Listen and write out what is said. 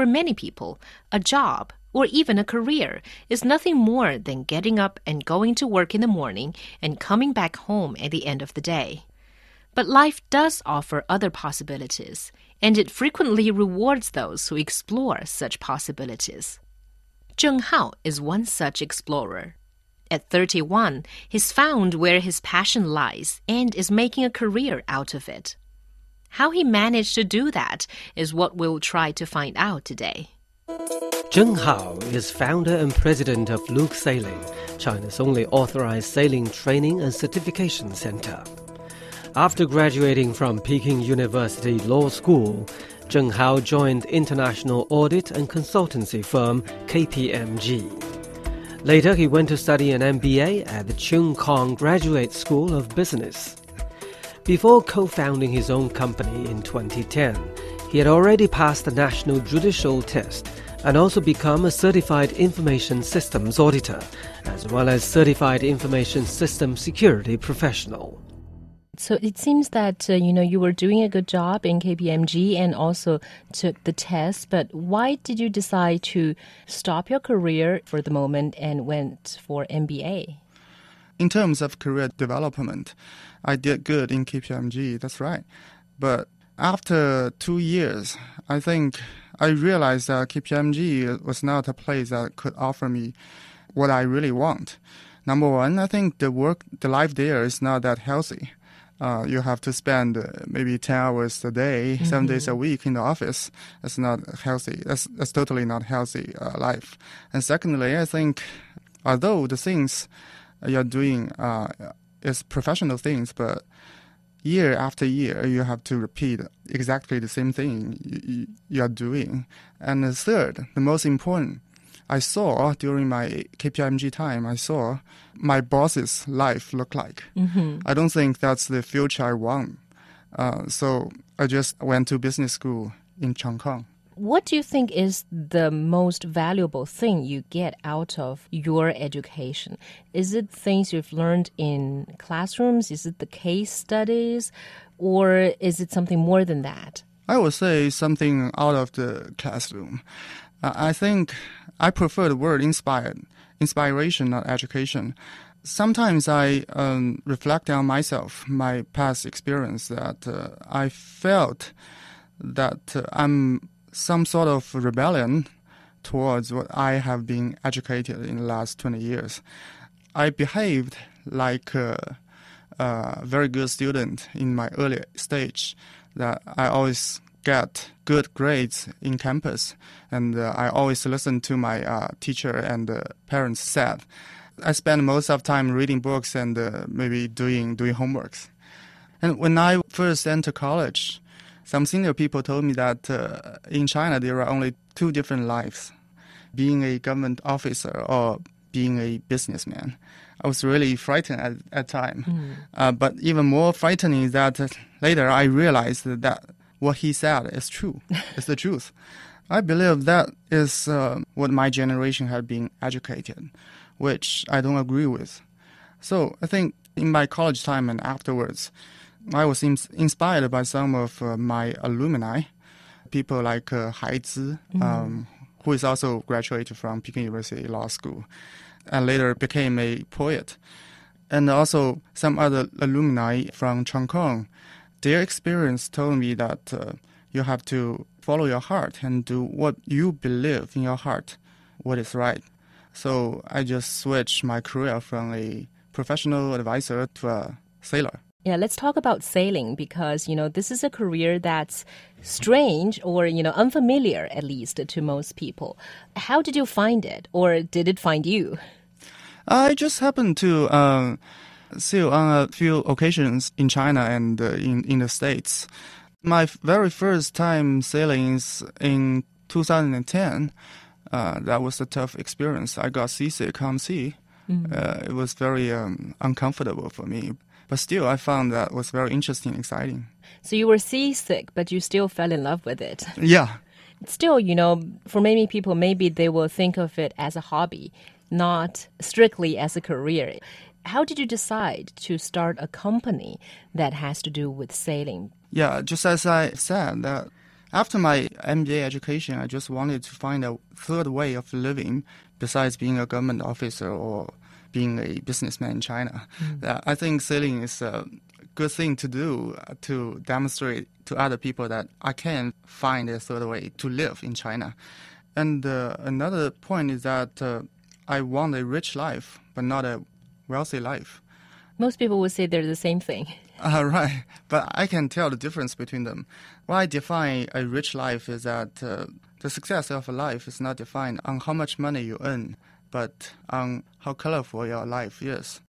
For many people, a job or even a career is nothing more than getting up and going to work in the morning and coming back home at the end of the day. But life does offer other possibilities, and it frequently rewards those who explore such possibilities. Zheng Hao is one such explorer. At 31, he's found where his passion lies and is making a career out of it. How he managed to do that is what we'll try to find out today. Zheng Hao is founder and president of Luke Sailing, China's only authorized sailing training and certification center. After graduating from Peking University Law School, Zheng Hao joined international audit and consultancy firm KPMG. Later, he went to study an MBA at the Cheung Kong Graduate School of Business. Before co founding his own company in 2010, he had already passed the National Judicial Test and also become a certified information systems auditor, as well as certified information system security professional. So it seems that uh, you know you were doing a good job in KPMG and also took the test. But why did you decide to stop your career for the moment and went for MBA? In terms of career development, I did good in KPMG. That's right. But after two years, I think I realized that KPMG was not a place that could offer me what I really want. Number one, I think the work, the life there is not that healthy uh, you have to spend uh, maybe 10 hours a day, mm-hmm. seven days a mm-hmm. week in the office. That's not healthy. That's, that's totally not healthy uh, life. And secondly, I think although the things you're doing uh, is professional things, but year after year you have to repeat exactly the same thing you, you are doing. And the third, the most important, I saw during my KPMG time, I saw my boss's life look like. Mm-hmm. I don't think that's the future I want. Uh, so I just went to business school in Cheung Kong. What do you think is the most valuable thing you get out of your education? Is it things you've learned in classrooms? Is it the case studies? Or is it something more than that? I would say something out of the classroom. I think I prefer the word inspired, inspiration, not education. Sometimes I um, reflect on myself, my past experience, that uh, I felt that uh, I'm some sort of rebellion towards what I have been educated in the last 20 years. I behaved like a, a very good student in my early stage, that I always get good grades in campus, and uh, I always listen to my uh, teacher and uh, parents said. I spend most of time reading books and uh, maybe doing doing homeworks. And when I first entered college, some senior people told me that uh, in China there are only two different lives: being a government officer or being a businessman. I was really frightened at that time. Mm. Uh, but even more frightening is that later I realized that what he said is true. it's the truth. I believe that is uh, what my generation had been educated, which I don't agree with. So I think in my college time and afterwards, I was in- inspired by some of uh, my alumni, people like uh, Hai Zi, mm. um, who is also graduated from Peking University Law School, and later became a poet, and also some other alumni from Cheung Kong their experience told me that uh, you have to follow your heart and do what you believe in your heart, what is right. So I just switched my career from a professional advisor to a sailor. Yeah, let's talk about sailing because, you know, this is a career that's strange or, you know, unfamiliar at least to most people. How did you find it or did it find you? I just happened to um, sail on a few occasions in China and uh, in, in the States. My very first time sailing is in 2010. Uh, that was a tough experience. I got seasick on sea. Mm. Uh, it was very um, uncomfortable for me. But still, I found that was very interesting, exciting. So you were seasick, but you still fell in love with it. Yeah. Still, you know, for many people, maybe they will think of it as a hobby, not strictly as a career. How did you decide to start a company that has to do with sailing? Yeah, just as I said, that After my MBA education, I just wanted to find a third way of living besides being a government officer or being a businessman in China. Mm. I think sailing is a good thing to do uh, to demonstrate to other people that I can find a third way to live in China. And uh, another point is that uh, I want a rich life, but not a wealthy life. Most people would say they're the same thing. Uh, right, but I can tell the difference between them. What I define a rich life is that uh, the success of a life is not defined on how much money you earn, but on how colorful your life is.